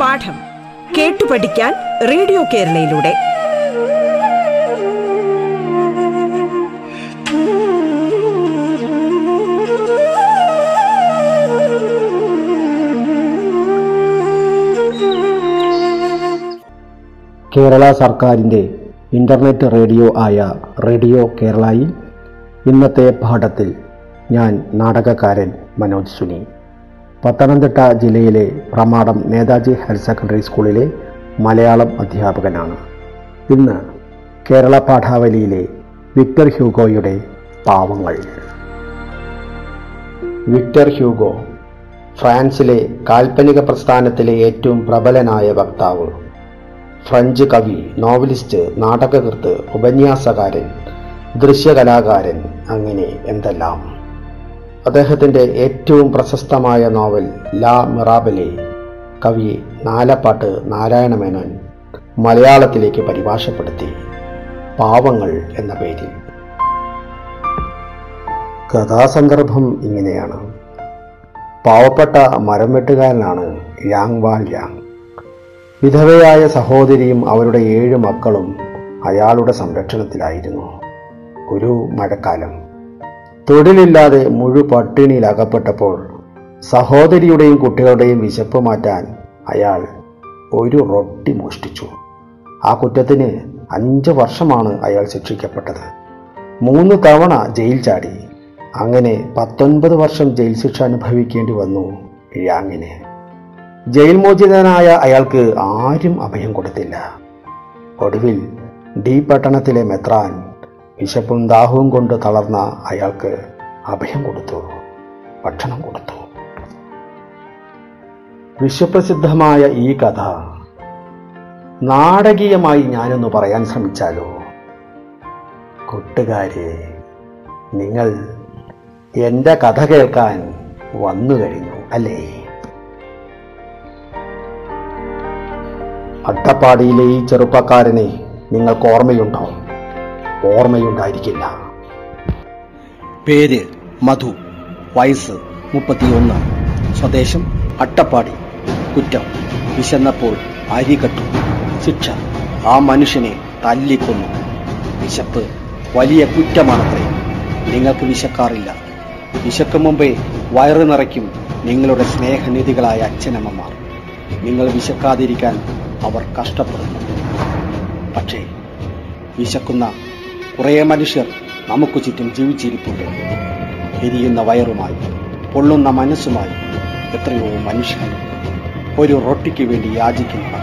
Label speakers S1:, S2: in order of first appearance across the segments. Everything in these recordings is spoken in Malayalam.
S1: പാഠം കേട്ടു പഠിക്കാൻ റേഡിയോ കേരളയിലൂടെ.
S2: കേരള സർക്കാരിന്റെ ഇന്റർനെറ്റ് റേഡിയോ ആയ റേഡിയോ കേരളയിൽ ഇന്നത്തെ പാഠത്തിൽ ഞാൻ നാടകക്കാരൻ മനോജ് സുനി. പത്തനംതിട്ട ജില്ലയിലെ പ്രമാടം നേതാജി ഹയർ സെക്കൻഡറി സ്കൂളിലെ മലയാളം അധ്യാപകനാണ്. ഇന്ന് കേരള പാഠാവലിയിലെ വിക്ടർ ഹ്യൂഗോയുടെ പാവങ്ങൾ. വിക്ടർ ഹ്യൂഗോ ഫ്രാൻസിലെ കാൽപ്പനിക പ്രസ്ഥാനത്തിലെ ഏറ്റവും പ്രബലനായ വക്താവ്. ഫ്രഞ്ച് കവി നോവലിസ്റ്റ് നാടകകൃത്ത് ഉപന്യാസകാരൻ ദൃശ്യകലാകാരൻ അങ്ങനെ എന്തെല്ലാം? അദ്ദേഹത്തിന്റെ ഏറ്റവും പ്രശസ്തമായ നോവൽ ലാ മിറാബലെ കവി നാലപ്പാട്ട് നാരായണമേനോൻ മലയാളത്തിലേക്ക് പരിഭാഷപ്പെടുത്തി. പാവങ്ങൾ എന്ന പേരിൽ. കഥാസന്ദർഭം ഇങ്ങനെയാണ്. പാവപ്പെട്ട മരം വെട്ടുകാരനാണ് യാങ് വാൽ യാങ്. വിധവയായ സഹോദരിയും അവരുടെ ഏഴ് മക്കളും അയാളുടെ സംരക്ഷണത്തിലായിരുന്നു. ഒരു മഴക്കാലം. തൊഴിലില്ലാതെ മുഴു പട്ടിണിയിൽ അകപ്പെട്ടപ്പോൾ സഹോദരിയുടെയും കുട്ടികളുടെയും വിശപ്പ് മാറ്റാൻ അയാൾ ഒരു റൊട്ടി മോഷ്ടിച്ചു. ആ കുറ്റത്തിന് അഞ്ച് വർഷമാണ് അയാൾ ശിക്ഷിക്കപ്പെട്ടത്. മൂന്ന് തവണ ജയിൽ ചാടി. അങ്ങനെ പത്തൊൻപത് വർഷം ജയിൽ ശിക്ഷ അനുഭവിക്കേണ്ടി വന്നു ഴാങ്ങിന് ജയിൽ മോചിതനായ അയാൾക്ക് ആരും അഭയം കൊടുത്തില്ല. ഒടുവിൽ ഡി പട്ടണത്തിലെ മെത്രാൻ വിശപ്പും ദാഹവും കൊണ്ട് തളർന്ന അയാൾക്ക് അഭയം കൊടുത്തു ഭക്ഷണം കൊടുത്തു. വിശ്വപ്രസിദ്ധമായ ഈ കഥ നാടകീയമായി ഞാനൊന്ന് പറയാൻ ശ്രമിച്ചാലോ? കൂട്ടുകാരെ നിങ്ങൾ എന്റെ കഥ കേൾക്കാൻ വന്നു കഴിഞ്ഞു അല്ലേ? അട്ടപ്പാടിയിലെ ഈ ചെറുപ്പക്കാരനെ നിങ്ങൾക്ക് ഓർമ്മയുണ്ടോ? ഓർമ്മയുണ്ടായിരിക്കില്ല.
S3: പേര് മധു വയസ്സ് മുപ്പത്തിയൊന്ന്. സ്വദേശം അട്ടപ്പാടി. കുറ്റം വിശന്നപ്പോൾ അരി കട്ടു ശിക്ഷ ആ മനുഷ്യനെ തല്ലിക്കൊന്നു. വിശപ്പ് വലിയ കുറ്റമാണത്രേ. നിങ്ങൾക്ക് വിശക്കാറില്ല. വിശക്ക് മുമ്പേ വയറ് നിറയ്ക്കും നിങ്ങളുടെ സ്നേഹനിധികളായ അച്ഛനമ്മമാർ. നിങ്ങൾ വിശക്കാതിരിക്കാൻ അവർ കഷ്ടപ്പെടുന്നു. പക്ഷേ വിശക്കുന്ന കുറേ മനുഷ്യർ നമുക്ക് ചുറ്റും ജീവിച്ചിരിപ്പുണ്ട്. എരിയുന്ന വയറുമായി പൊള്ളുന്ന മനസ്സുമായി എത്രയോ മനുഷ്യൻ ഒരു റൊട്ടിക്ക് വേണ്ടി യാചിക്കുന്നവർ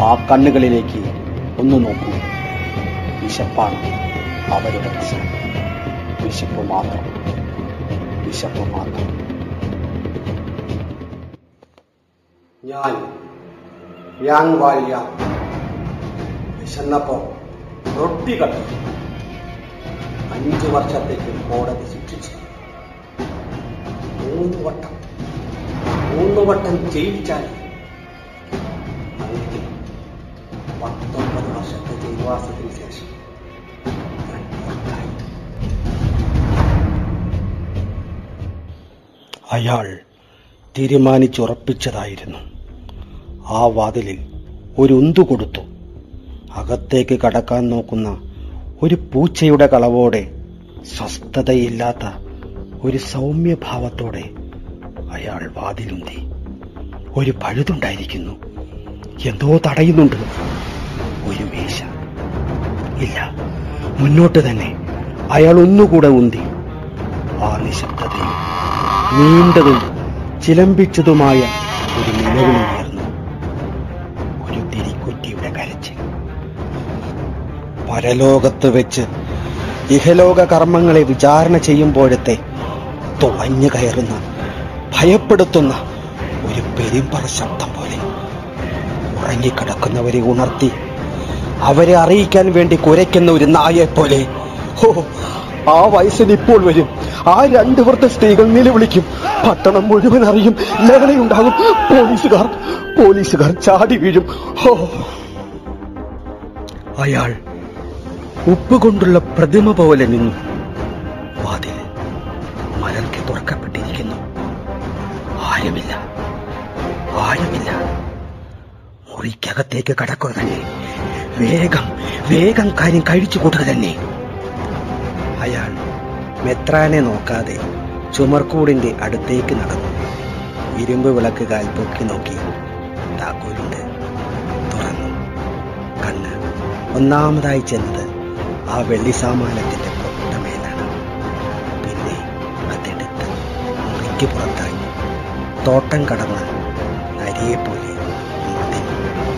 S3: ആ കണ്ണുകളിലേക്ക് ഒന്ന് നോക്കൂ. വിശപ്പാണ് അവരുടെ പ്രശ്നം. വിശപ്പ് മാത്രം. വിശപ്പ് മാത്രം.
S2: ഞാൻ യാങ് വാലിയ വിശന്നപ്പോ റൊട്ടി കട്ടു അഞ്ചു വർഷത്തേക്ക് കോടതി ശിക്ഷിച്ചു. മൂന്ന് വട്ടം മൂന്ന് വട്ടം ജയിച്ചാൽ പത്തൊമ്പത് വർഷത്തെ ജയിൽവാസത്തിന് ശേഷം.
S3: അയാൾ തീരുമാനിച്ചുറപ്പിച്ചതായിരുന്നു. ആ വാതിലിൽ ഒരു ഉന്തു കൊടുത്തു. അകത്തേക്ക് കടക്കാൻ നോക്കുന്ന ഒരു പൂച്ചയുടെ കളവോടെ സ്വസ്ഥതയില്ലാത്ത ഒരു സൗമ്യഭാവത്തോടെ അയാൾ വാതിലുന്തി. ഒരു പഴുതുണ്ടായിരിക്കുന്നു. എന്തോ തടയുന്നുണ്ട്. ഒരു മേശ. ഇല്ല മുന്നോട്ട് തന്നെ അയാൾ ഒന്നുകൂടെ ഉന്തി. ആ നിശബ്ദതയും നീണ്ടതും ചിലമ്പിച്ചതുമായ ഒരു നിലവിളിയായിരുന്നു പരലോകത്ത് വെച്ച് ഇഹലോക കർമ്മങ്ങളെ വിചാരണ ചെയ്യുമ്പോഴത്തെ തുളഞ്ഞു കയറുന്ന ഭയപ്പെടുത്തുന്ന ഒരു പെരുമ്പറ ശബ്ദം പോലെ ഉറങ്ങിക്കിടക്കുന്നവരെ ഉണർത്തി അവരെ അറിയിക്കാൻ വേണ്ടി കുരയ്ക്കുന്ന ഒരു നായെ പോലെ ആ വയസ്സിന് ഇപ്പോൾ വരും. ആ രണ്ട് വൃത്ത സ്ത്രീകൾ നിലവിളിക്കും പട്ടണം മുഴുവൻ അറിയും. ലഹളയുണ്ടാകും. പോലീസുകാർ പോലീസുകാർ ചാടി വീഴും. ഹോ. അയാൾ ഉപ്പ് കൊണ്ടുള്ള പ്രതിമ പോലെ നിന്നു.
S2: വാതിൽ മലർക്ക് തുറക്കപ്പെട്ടിരിക്കുന്നു. ആരുമില്ല. ആരുമില്ല. മുറിക്കകത്തേക്ക് കടക്കുക തന്നെ. വേഗം വേഗം കാര്യം കഴിച്ചു കൂട്ടുക തന്നെ. അയാൾ മെത്രാനെ നോക്കാതെ ചുമർക്കൂടിന്റെ അടുത്തേക്ക് നടന്നു. ഇരുമ്പ് വിളക്ക് കാൽപൊക്കി നോക്കി. താക്കോലുണ്ട്. തുറന്നു. കണ്ണ് ഒന്നാമതായി ചെന്നത് ആ വെള്ളി സാമാനത്തിന്റെ പൊട്ടമേലാണ് പിന്നെ അതെടുത്ത് മുറിക്ക് പുറത്തായി തോട്ടം കടന്ന് നരിയെ പോലെ മതിൽ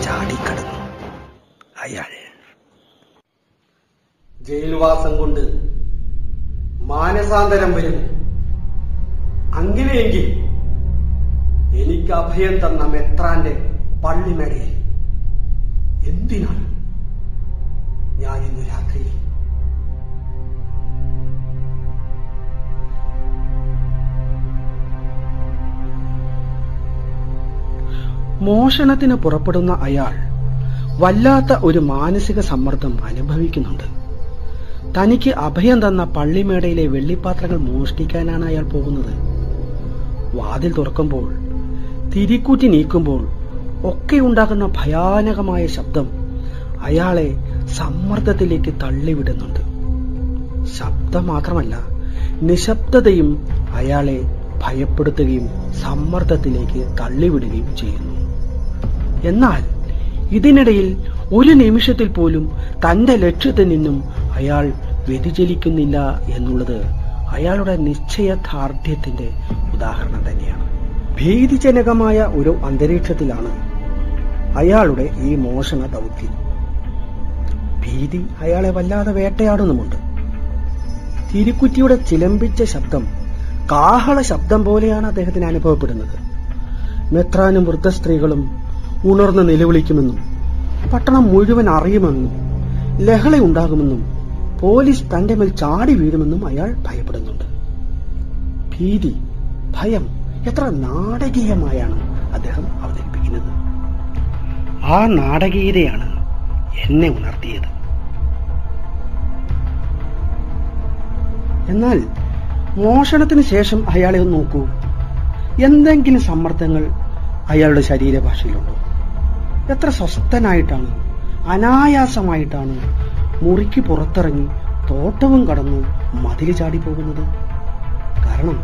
S2: ചാടിക്കടന്നു അയാൾ
S4: ജയിൽവാസം കൊണ്ട് മാനസാന്തരം വരും. അങ്ങനെയെങ്കിൽ എനിക്ക് അഭയം തന്ന മെത്രാന്റെ പള്ളിമേടയിൽ എന്തിനാണ് ഞാൻ ഇന്ന് രാത്രി
S2: മോഷണത്തിന് പുറപ്പെടുന്ന അയാൾ വല്ലാത്ത ഒരു മാനസിക സമ്മർദ്ദം അനുഭവിക്കുന്നുണ്ട്. തനിക്ക് അഭയം തന്ന പള്ളിമേടയിലെ വെള്ളിപ്പാത്രങ്ങൾ മോഷ്ടിക്കാനാണ് അയാൾ പോകുന്നത്. വാതിൽ തുറക്കുമ്പോൾ തിരിക്കൂറ്റി നീക്കുമ്പോൾ ഒക്കെ ഉണ്ടാകുന്ന ഭയാനകമായ ശബ്ദം അയാളെ സമ്മർദ്ദത്തിലേക്ക് തള്ളിവിടുന്നുണ്ട്. ശബ്ദം മാത്രമല്ല നിശബ്ദതയും അയാളെ ഭയപ്പെടുത്തുകയും സമ്മർദ്ദത്തിലേക്ക് തള്ളിവിടുകയും ചെയ്യുന്നു. എന്നാൽ ഇതിനിടയിൽ ഒരു നിമിഷത്തിൽ പോലും തന്റെ ലക്ഷ്യത്തിൽ നിന്നും അയാൾ വ്യതിചലിക്കുന്നില്ല എന്നുള്ളത് അയാളുടെ നിശ്ചയദാർഢ്യത്തിന്റെ ഉദാഹരണം തന്നെയാണ്. ഭീതിജനകമായ ഒരു അന്തരീക്ഷത്തിലാണ് അയാളുടെ ഈ മോഷണ ദൗത്യം. ഭീതി അയാളെ വല്ലാതെ വേട്ടയാടുന്നുമുണ്ട്. തിരുക്കുറ്റിയുടെ ചിലമ്പിച്ച ശബ്ദം കാഹള ശബ്ദം പോലെയാണ് അദ്ദേഹത്തിന് അനുഭവപ്പെടുന്നത്. മെത്രാനും വൃദ്ധസ്ത്രീകളും ഉണർന്ന് നിലവിളിക്കുമെന്നും പട്ടണം മുഴുവൻ അറിയുമെന്നും ലഹള ഉണ്ടാകുമെന്നും പോലീസ് തന്റെ മേൽ ചാടി വീഴുമെന്നും അയാൾ ഭയപ്പെടുന്നുണ്ട്. ഭീതി ഭയം എത്ര നാടകീയമായാണ് അദ്ദേഹം അവതരിപ്പിക്കുന്നത്. ആ നാടകീയതയാണ് എന്നെ ഉണർത്തിയത്. എന്നാൽ മോഷണത്തിന് ശേഷം അയാളെ നോക്കൂ. എന്തെങ്കിലും സമ്മർദ്ദങ്ങൾ അയാളുടെ ശരീരഭാഷയിലുണ്ടോ? എത്ര സ്വസ്ഥനായിട്ടാണ്. അനായാസമായിട്ടാണ് മുറിക്ക് പുറത്തിറങ്ങി തോട്ടവും കടന്ന് മതിൽ ചാടി പോകുന്നത് കാരണം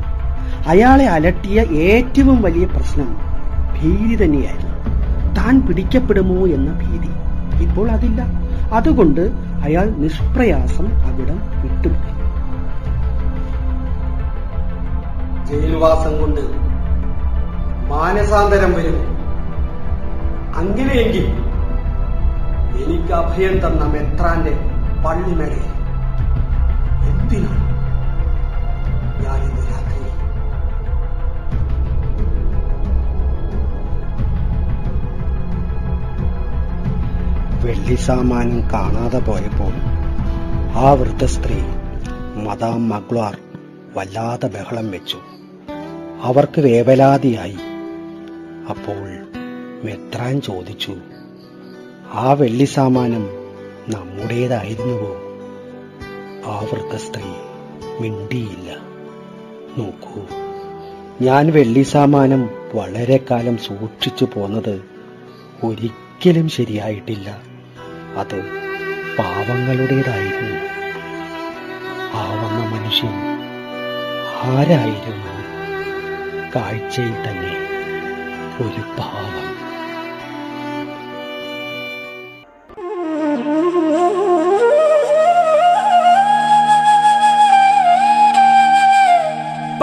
S2: അയാളെ അലട്ടിയ ഏറ്റവും വലിയ പ്രശ്നം ഭീതി തന്നെയായിരുന്നു. താൻ പിടിക്കപ്പെടുമോ എന്ന ഭീതി ഇപ്പോൾ അതില്ല. അതുകൊണ്ട് അയാൾ നിഷ്പ്രയാസം അവിടം വിട്ടുപോയി.
S4: ജയിൽവാസം കൊണ്ട് മാനസാന്തരം വരും. അങ്ങനെയെങ്കിൽ എനിക്ക് അഭയം തന്ന മെത്രാന്റെ പള്ളിമേടയിൽ എന്തിനാണ് ഞാൻ ഇന്ന് രാത്രി
S2: വെള്ളി സാമാനം കാണാതെ പോയപ്പോൾ ആ വൃദ്ധ സ്ത്രീ മദാം മഗ്ലാർ വല്ലാതെ ബഹളം വെച്ചു. അവർക്ക് വേവലാതിയായി. അപ്പോൾ മെത്രാൻ ചോദിച്ചു ആ വെള്ളി സാമാനം നമ്മുടേതായിരുന്നുവോ? ആ വൃദ്ധസ്ത്രീ മിണ്ടിയില്ല. നോക്കൂ ഞാൻ വെള്ളി സാമാനം വളരെ കാലം സൂക്ഷിച്ചു പോന്നത് ഒരിക്കലും ശരിയായിട്ടില്ല. അത് പാവങ്ങളുടേതായിരുന്നു. ആ വന്ന മനുഷ്യൻ ആരായിരുന്നു? കാഴ്ചയിൽ തന്നെ ഒരു പാവം.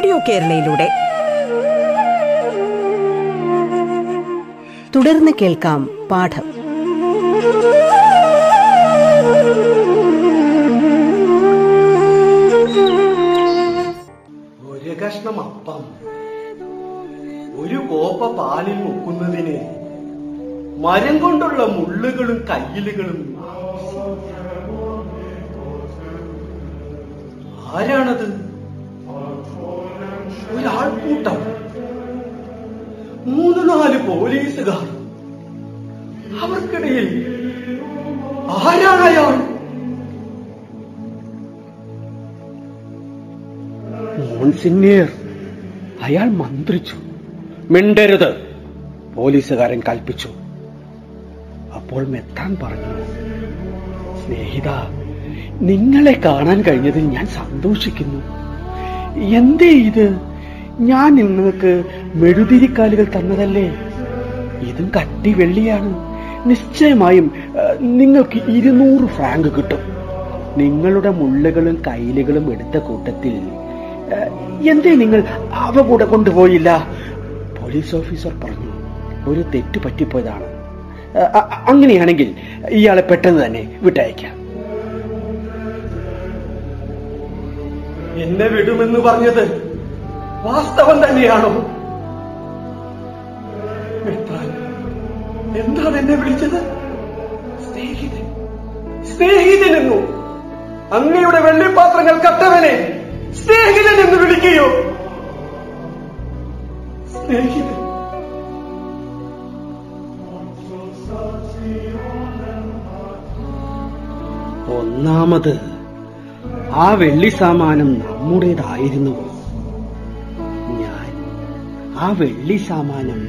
S1: റേഡിയോ കേരളയിലൂടെ.
S5: തുടർന്ന് കേൾക്കാം പാഠം.
S4: ഒരു
S2: കഷ്ണം അപ്പം. ഒരു കോപ്പ പാലിൽ മുക്കുന്നതിന് മരം കൊണ്ടുള്ള മുള്ളുകളും കയ്യിലുകളും ആരാണത്? ഒരാൾക്കൂട്ടം. മൂന്ന് നാല് പോലീസുകാർ. അവർക്കിടയിൽ ആരാണ് അയാൾ മോൺസിന്യർ അയാൾ മന്ത്രിച്ചു. മിണ്ടരുത്. പോലീസുകാരൻ കൽപ്പിച്ചു. അപ്പോൾ മെത്താൻ പറഞ്ഞു സ്നേഹിത നിങ്ങളെ കാണാൻ കഴിഞ്ഞതിൽ ഞാൻ സന്തോഷിക്കുന്നു. എന്തേ ഇത്? ഞാൻ നിങ്ങൾക്ക് മെഴുതിരിക്കാലുകൾ തന്നതല്ലേ? ഇതും കട്ടി വെള്ളിയാണ്. നിശ്ചയമായും നിങ്ങൾക്ക് ഇരുന്നൂറ് ഫ്രാങ്ക് കിട്ടും. നിങ്ങളുടെ മുള്ളുകളും കൈലുകളും എടുത്ത കൂട്ടത്തിൽ എന്തേ നിങ്ങൾ അവ കൂടെ കൊണ്ടുപോയില്ല? പോലീസ് ഓഫീസർ പറഞ്ഞു ഒരു തെറ്റ് പറ്റിപ്പോയതാണ്. അങ്ങനെയാണെങ്കിൽ ഇയാളെ പെട്ടെന്ന് തന്നെ വിട്ടയക്കാം. എന്നെ വിടുമെന്ന് പറഞ്ഞത് വാസ്തവം തന്നെയാണോ? എന്താണ് എന്നെ വിളിച്ചത്? സ്നേഹിതൻ. സ്നേഹിതനെന്നു? അങ്ങയുടെ വെള്ളിപ്പാത്രങ്ങൾ കത്തവനെ സ്നേഹിതൻ എന്ന് വിളിക്കുകയോ? സ്നേഹിതൻ. ഒന്നാമത് ആ വെള്ളി സാമാനം നമ്മുടേതായിരുന്നുവോ ഞാൻ ആ വെള്ളി സാമാനം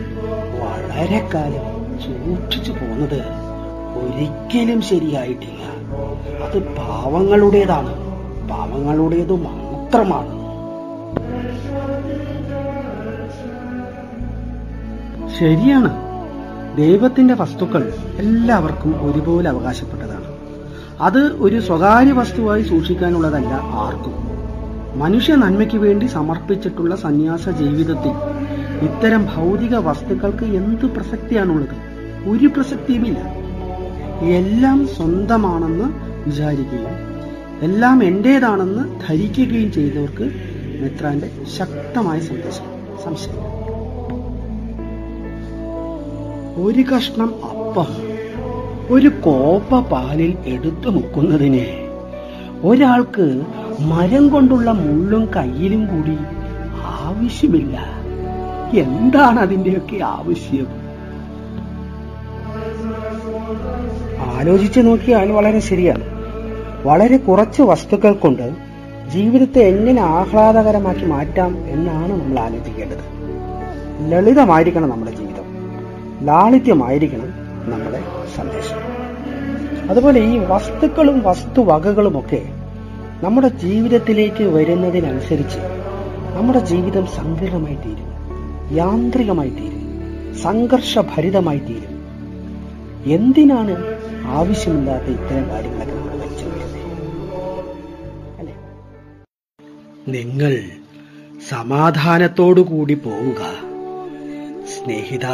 S2: വളരെ കാലം സൂക്ഷിച്ചു പോന്നത് ഒരിക്കലും ശരിയായിട്ടില്ല. അത് പാവങ്ങളുടേതാണ്. പാവങ്ങളുടേത് മാത്രമാണ്. ശരിയാണ്. ദൈവത്തിന്റെ വസ്തുക്കൾ എല്ലാവർക്കും ഒരുപോലെ അവകാശപ്പെട്ടതാണ്. അത് ഒരു സ്വകാര്യ വസ്തുവായി സൂക്ഷിക്കാനുള്ളതല്ല ആർക്കും. മനുഷ്യ നന്മയ്ക്ക് വേണ്ടി സമർപ്പിച്ചിട്ടുള്ള സന്യാസ ജീവിതത്തിൽ ഇത്തരം ഭൗതിക വസ്തുക്കൾക്ക് എന്ത് പ്രസക്തിയാണുള്ളത്? ഒരു പ്രസക്തിയുമില്ല. എല്ലാം സ്വന്തമാണെന്ന് വിചാരിക്കുകയും എല്ലാം എന്റേതാണെന്ന് ധരിക്കുകയും ചെയ്തവർക്ക് മെത്രാന്റെ ശക്തമായ സന്ദേശം. സംശയം. ഒരു കഷ്ണം അപ്പം ഒരു കോപ്പ പാലിൽ എടുത്തു മുക്കുന്നതിന് ഒരാൾക്ക് മരം കൊണ്ടുള്ള മുള്ളും കയ്യിലും കൂടി ആവശ്യമില്ല. എന്താണ് അതിന്റെയൊക്കെ ആവശ്യം? ആലോചിച്ചു നോക്കിയാൽ വളരെ ശരിയാണ്. വളരെ കുറച്ച് വസ്തുക്കൾ കൊണ്ട് ജീവിതത്തെ എങ്ങനെ ആഹ്ലാദകരമാക്കി മാറ്റാം എന്നാണ് നമ്മൾ ആലോചിക്കേണ്ടത്. ലളിതമായിരിക്കണം നമ്മുടെ ജീവിതം. ലാളിത്യമായിരിക്കണം നമ്മുടെ സന്ദേശം. അതുപോലെ ഈ വസ്തുക്കളും വസ്തുവകകളുമൊക്കെ നമ്മുടെ ജീവിതത്തിലേക്ക് വരുന്നതിനനുസരിച്ച് നമ്മുടെ ജീവിതം സങ്കീർണമായി തീരും. യാന്ത്രികമായി തീരും സംഘർഷഭരിതമായി തീരും എന്തിനാണ് ആവശ്യമില്ലാത്ത ഇത്തരം കാര്യങ്ങളൊക്കെ നമ്മൾ വെച്ചു അല്ലേ? നിങ്ങൾ സമാധാനത്തോടുകൂടി പോവുക. സ്നേഹിത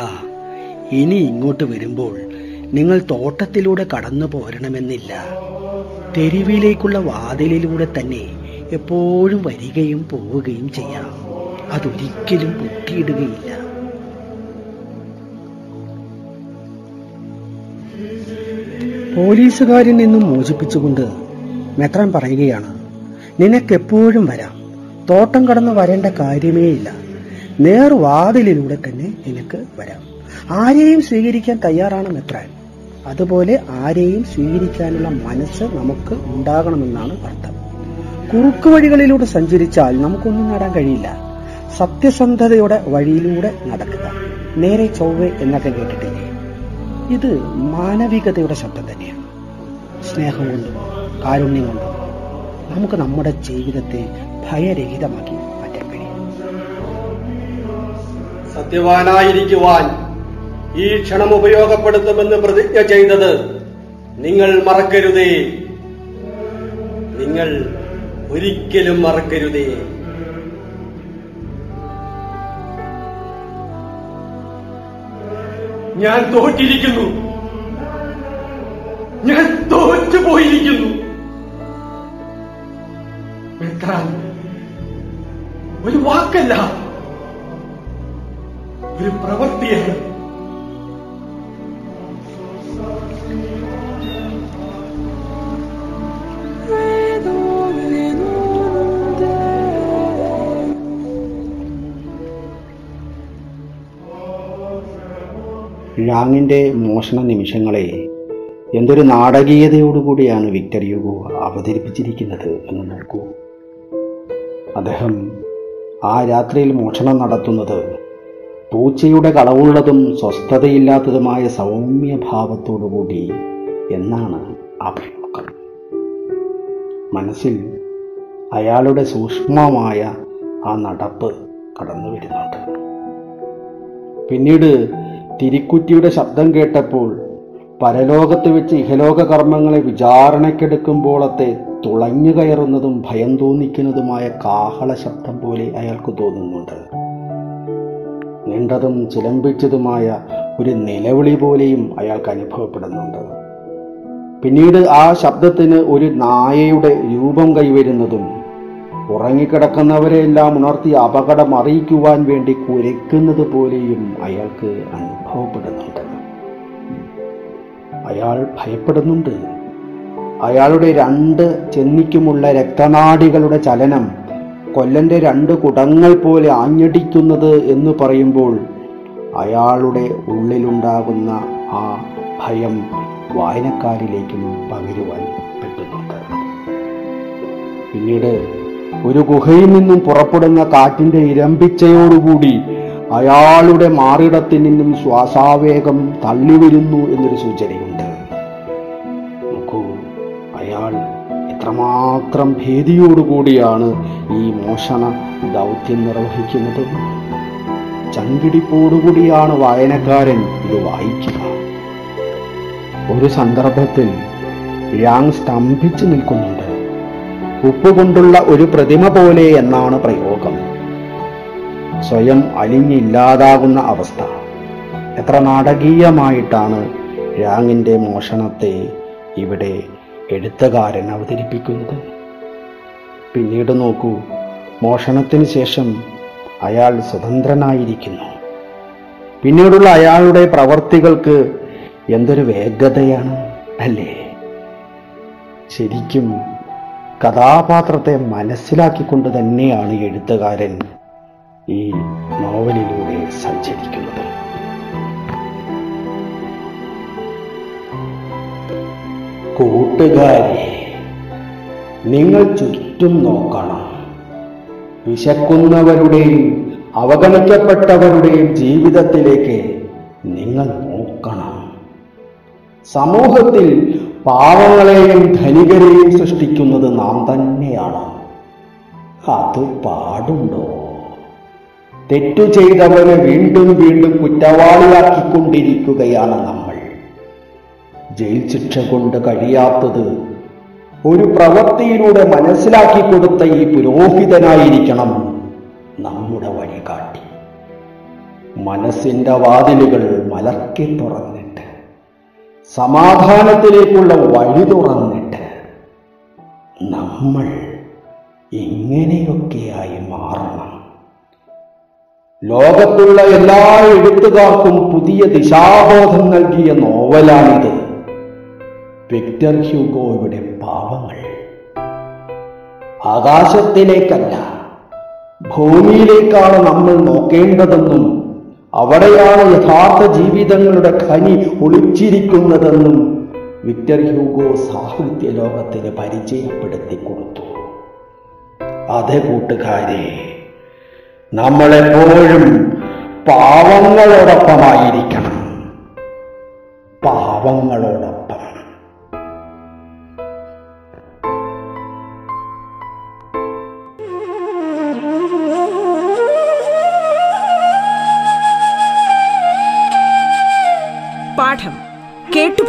S2: ഇനി ഇങ്ങോട്ട് വരുമ്പോൾ നിങ്ങൾ തോട്ടത്തിലൂടെ കടന്നു പോരണമെന്നില്ല. തെരുവിലേക്കുള്ള വാതിലിലൂടെ തന്നെ എപ്പോഴും വരികയും പോവുകയും ചെയ്യാം. അതൊരിക്കലും പൊട്ടിയിടുകയില്ല. പോലീസുകാരിൽ നിന്നും മോചിപ്പിച്ചുകൊണ്ട് മെത്രാൻ പറയുകയാണ് നിനക്കെപ്പോഴും വരാം. തോട്ടം കടന്നു വരേണ്ട കാര്യമേ ഇല്ല. നേർവാതിലിലൂടെ തന്നെ നിനക്ക് വരാം. ആരെയും സ്വീകരിക്കാൻ തയ്യാറാണ് മെത്രാൻ. അതുപോലെ ആരെയും സ്വീകരിക്കാനുള്ള മനസ്സ് നമുക്ക് ഉണ്ടാകണമെന്നാണ് അർത്ഥം. കുറുക്കു വഴികളിലൂടെ സഞ്ചരിച്ചാൽ നമുക്കൊന്നും നേടാൻ കഴിയില്ല. സത്യസന്ധതയുടെ വഴിയിലൂടെ നടക്കുക. നേരെ ചൊവ്വെ എന്നൊക്കെ കേട്ടിട്ടില്ലേ? ഇത് മാനവികതയുടെ ശബ്ദം തന്നെയാണ്. സ്നേഹം കൊണ്ടും കാരുണ്യം കൊണ്ടും നമുക്ക് നമ്മുടെ ജീവിതത്തെ ഭയരഹിതമാക്കി മാറ്റാൻ കഴിയും.
S4: സത്യവാനായിരിക്കുവാൻ ഈ ക്ഷണം ഉപയോഗപ്പെടുത്തുമെന്ന് പ്രതിജ്ഞ ചെയ്തത് നിങ്ങൾ മറക്കരുതേ. നിങ്ങൾ ഒരിക്കലും മറക്കരുതേ.
S2: ഞാൻ തോറ്റിരിക്കുന്നു. ഞാൻ തോറ്റുപോയിരിക്കുന്നു മെത്രാൻ ഒരു വാക്കല്ല. ഒരു പ്രവൃത്തിയാണ്. യാങ്ങിന്റെ മോഷണ നിമിഷങ്ങളെ എന്തൊരു നാടകീയതയോടുകൂടിയാണ് വിക്ടർ യുഗോ അവതരിപ്പിച്ചിരിക്കുന്നത് എന്ന് നോക്കൂ. അദ്ദേഹം ആ രാത്രിയിൽ മോഷണം നടത്തുന്നത് പൂച്ചയുടെ കളവുള്ളതും സ്വസ്ഥതയില്ലാത്തതുമായ സൗമ്യ ഭാവത്തോടുകൂടി എന്നാണ് അഭിമുഖം. മനസ്സിൽ അയാളുടെ സൂക്ഷ്മമായ ആ നടപ്പ് കടന്നു വരുന്നുണ്ട് പിന്നീട് തിരിക്കുറ്റിയുടെ ശബ്ദം കേട്ടപ്പോൾ പരലോകത്ത് വെച്ച് ഇഹലോക കർമ്മങ്ങളെ വിചാരണയ്ക്കെടുക്കുമ്പോളത്തെ തുളഞ്ഞു കയറുന്നതും ഭയം തോന്നിക്കുന്നതുമായ കാഹള ശബ്ദം പോലെ അയാൾക്ക് തോന്നുന്നുണ്ട്. നീണ്ടതും ചിലമ്പിച്ചതുമായ ഒരു നിലവിളി പോലെയും അയാൾക്ക് അനുഭവപ്പെടുന്നുണ്ട്. പിന്നീട് ആ ശബ്ദത്തിന് ഒരു നായയുടെ രൂപം കൈവരുന്നതും ഉറങ്ങിക്കിടക്കുന്നവരെയെല്ലാം ഉണർത്തി അപകടം അറിയിക്കുവാൻ വേണ്ടി കുരയ്ക്കുന്നത് പോലെയും അയാൾക്ക് അനുഭവപ്പെടുന്നുണ്ട്. അയാൾ ഭയപ്പെടുന്നുണ്ട്. അയാളുടെ രണ്ട് ചെന്നിക്കുമുള്ള രക്തനാടികളുടെ ചലനം കൊല്ലന്റെ രണ്ട് കുടങ്ങൾ പോലെ ആഞ്ഞടിക്കുന്നത് എന്ന് പറയുമ്പോൾ അയാളുടെ ഉള്ളിലുണ്ടാകുന്ന ആ ഭയം വായനക്കാരിലേക്കും പകരുവാൻ പറ്റുന്നുണ്ട്. പിന്നീട് ഒരു ഗുഹയിൽ നിന്നും പുറപ്പെടുന്ന കാറ്റിന്റെ ഇരമ്പിച്ചയോടുകൂടി അയാളുടെ മാറിടത്തിൽ നിന്നും ശ്വാസാവേഗം തള്ളിവരുന്നു എന്നൊരു സൂചനയുണ്ട്. നോക്കൂ അയാൾ എത്രമാത്രം ഭീതിയോടുകൂടിയാണ് ഈ മോഷണ ദൗത്യം നിർവഹിക്കുന്നത്. ചങ്കിടിപ്പോടുകൂടിയാണ് വായനക്കാരൻ ഇത് വായിക്കുക. ഒരു സന്ദർഭത്തിൽ യാങ് സ്തംഭിച്ചു നിൽക്കുന്നുണ്ട് ഉപ്പുകൊണ്ടുള്ള ഒരു പ്രതിമ പോലെ എന്നാണ് പ്രയോഗം. സ്വയം അലിഞ്ഞില്ലാതാകുന്ന അവസ്ഥ. എത്ര നാടകീയമായിട്ടാണ് രാങ്ങിന്റെ മോഷണത്തെ ഇവിടെ എഴുത്തുകാരൻ അവതരിപ്പിക്കുന്നത്. പിന്നീട് നോക്കൂ മോഷണത്തിന് ശേഷം അയാൾ സ്വതന്ത്രനായിരിക്കുന്നു. പിന്നീടുള്ള അയാളുടെ പ്രവർത്തികൾക്ക് എന്തൊരു വേഗതയാണ് അല്ലേ? ശരിക്കും കഥാപാത്രത്തെ മനസ്സിലാക്കിക്കൊണ്ട് തന്നെയാണ് എഴുത്തുകാരൻ ഈ നോവലിലൂടെ സഞ്ചരിക്കുന്നത്. കൂട്ടുകാരെ നിങ്ങൾ ചുറ്റും നോക്കണം. വിശക്കുന്നവരുടെയും അവഗണിക്കപ്പെട്ടവരുടെയും ജീവിതത്തിലേക്ക് നിങ്ങൾ സമൂഹത്തിൽ പാവങ്ങളെയും ധനികരെയും സൃഷ്ടിക്കുന്നത് നാം തന്നെയാണ്. അത് പാടുണ്ടോ? തെറ്റു ചെയ്തവനെ വീണ്ടും വീണ്ടും കുറ്റവാളിയാക്കിക്കൊണ്ടിരിക്കുകയാണ് നമ്മൾ. ജയിൽ ശിക്ഷ കൊണ്ട് കഴിയാത്തത് ഒരു പ്രവൃത്തിയിലൂടെ മനസ്സിലാക്കി കൊടുത്ത ഈ പുരോഹിതനായിരിക്കണം നമ്മുടെ വഴികാട്ടി. മനസ്സിന്റെ വാതിലുകൾ മലക്കി തുറന്നിട്ട് സമാധാനത്തിലേക്കുള്ള വഴി തുറന്നിട്ട് നമ്മൾ ഇങ്ങനെയൊക്കെയായി മാറണം? ലോകത്തുള്ള എല്ലാ എഴുത്തുകാർക്കും പുതിയ ദിശാബോധം നൽകിയ നോവലാണിത്. വിക്ടർ ഹ്യൂഗോയുടെ പാവങ്ങൾ. ആകാശത്തിലേക്കല്ല ഭൂമിയിലേക്കാണ് നമ്മൾ നോക്കേണ്ടതെന്നും അവിടെയാണ് യഥാർത്ഥ ജീവിതങ്ങളുടെ ഖനി ഒളിച്ചിരിക്കുന്നതെന്നും വിക്ടർ ഹ്യൂഗോ സാഹിത്യ ലോകത്തിന് പരിചയപ്പെടുത്തി കൊടുത്തു. അതെ കൂട്ടുകാരെ നമ്മളെപ്പോഴും പാവങ്ങളോടൊപ്പമായിരിക്കണം. പാവങ്ങളോടൊപ്പം.